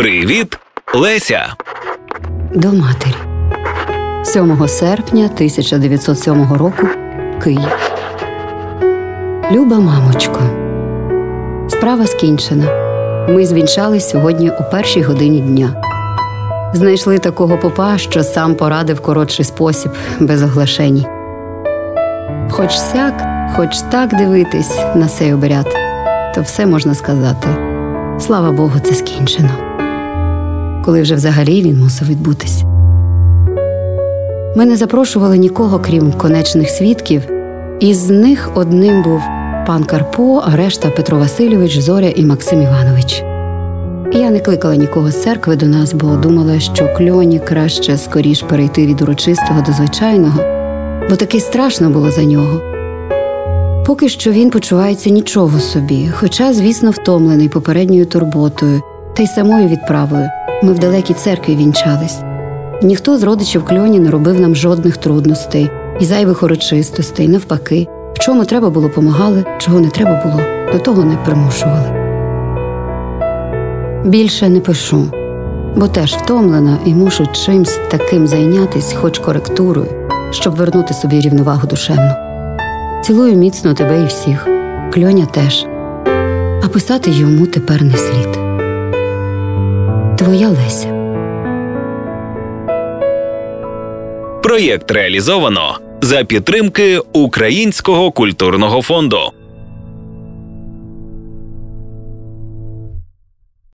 Привіт, Леся. До матері. 7 серпня 1907 року Київ. Люба мамочко. Справа скінчена. Ми звінчались сьогодні о першій годині дня. Знайшли такого попа, що сам порадив коротший спосіб без оглашень. Хоч сяк, хоч так дивитись на сей обряд, то все можна сказати. Слава Богу, це скінчено. Коли вже взагалі він мусив відбутись. Ми не запрошували нікого, крім конечних свідків, і з них одним був пан Карпо, а решта Петро Васильович, Зоря і Максим Іванович. Я не кликала нікого з церкви до нас, бо думала, що кльоні краще скоріш перейти від урочистого до звичайного, бо таки страшно було за нього. Поки що він почувається нічого собі, хоча, звісно, втомлений попередньою турботою та й самою відправою. Ми в далекій церкві вінчались. Ніхто з родичів кльоні не робив нам жодних трудностей і зайвих урочистостей, навпаки, в чому треба було помагали, чого не треба було, до того не примушували. Більше не пишу, бо теж втомлена і мушу чимсь таким зайнятись, хоч коректурою, щоб вернути собі рівновагу душевну. Цілую міцно тебе і всіх, кльоня теж, а писати йому тепер не слід. Твоя Леся. Проєкт реалізовано за підтримки Українського культурного фонду.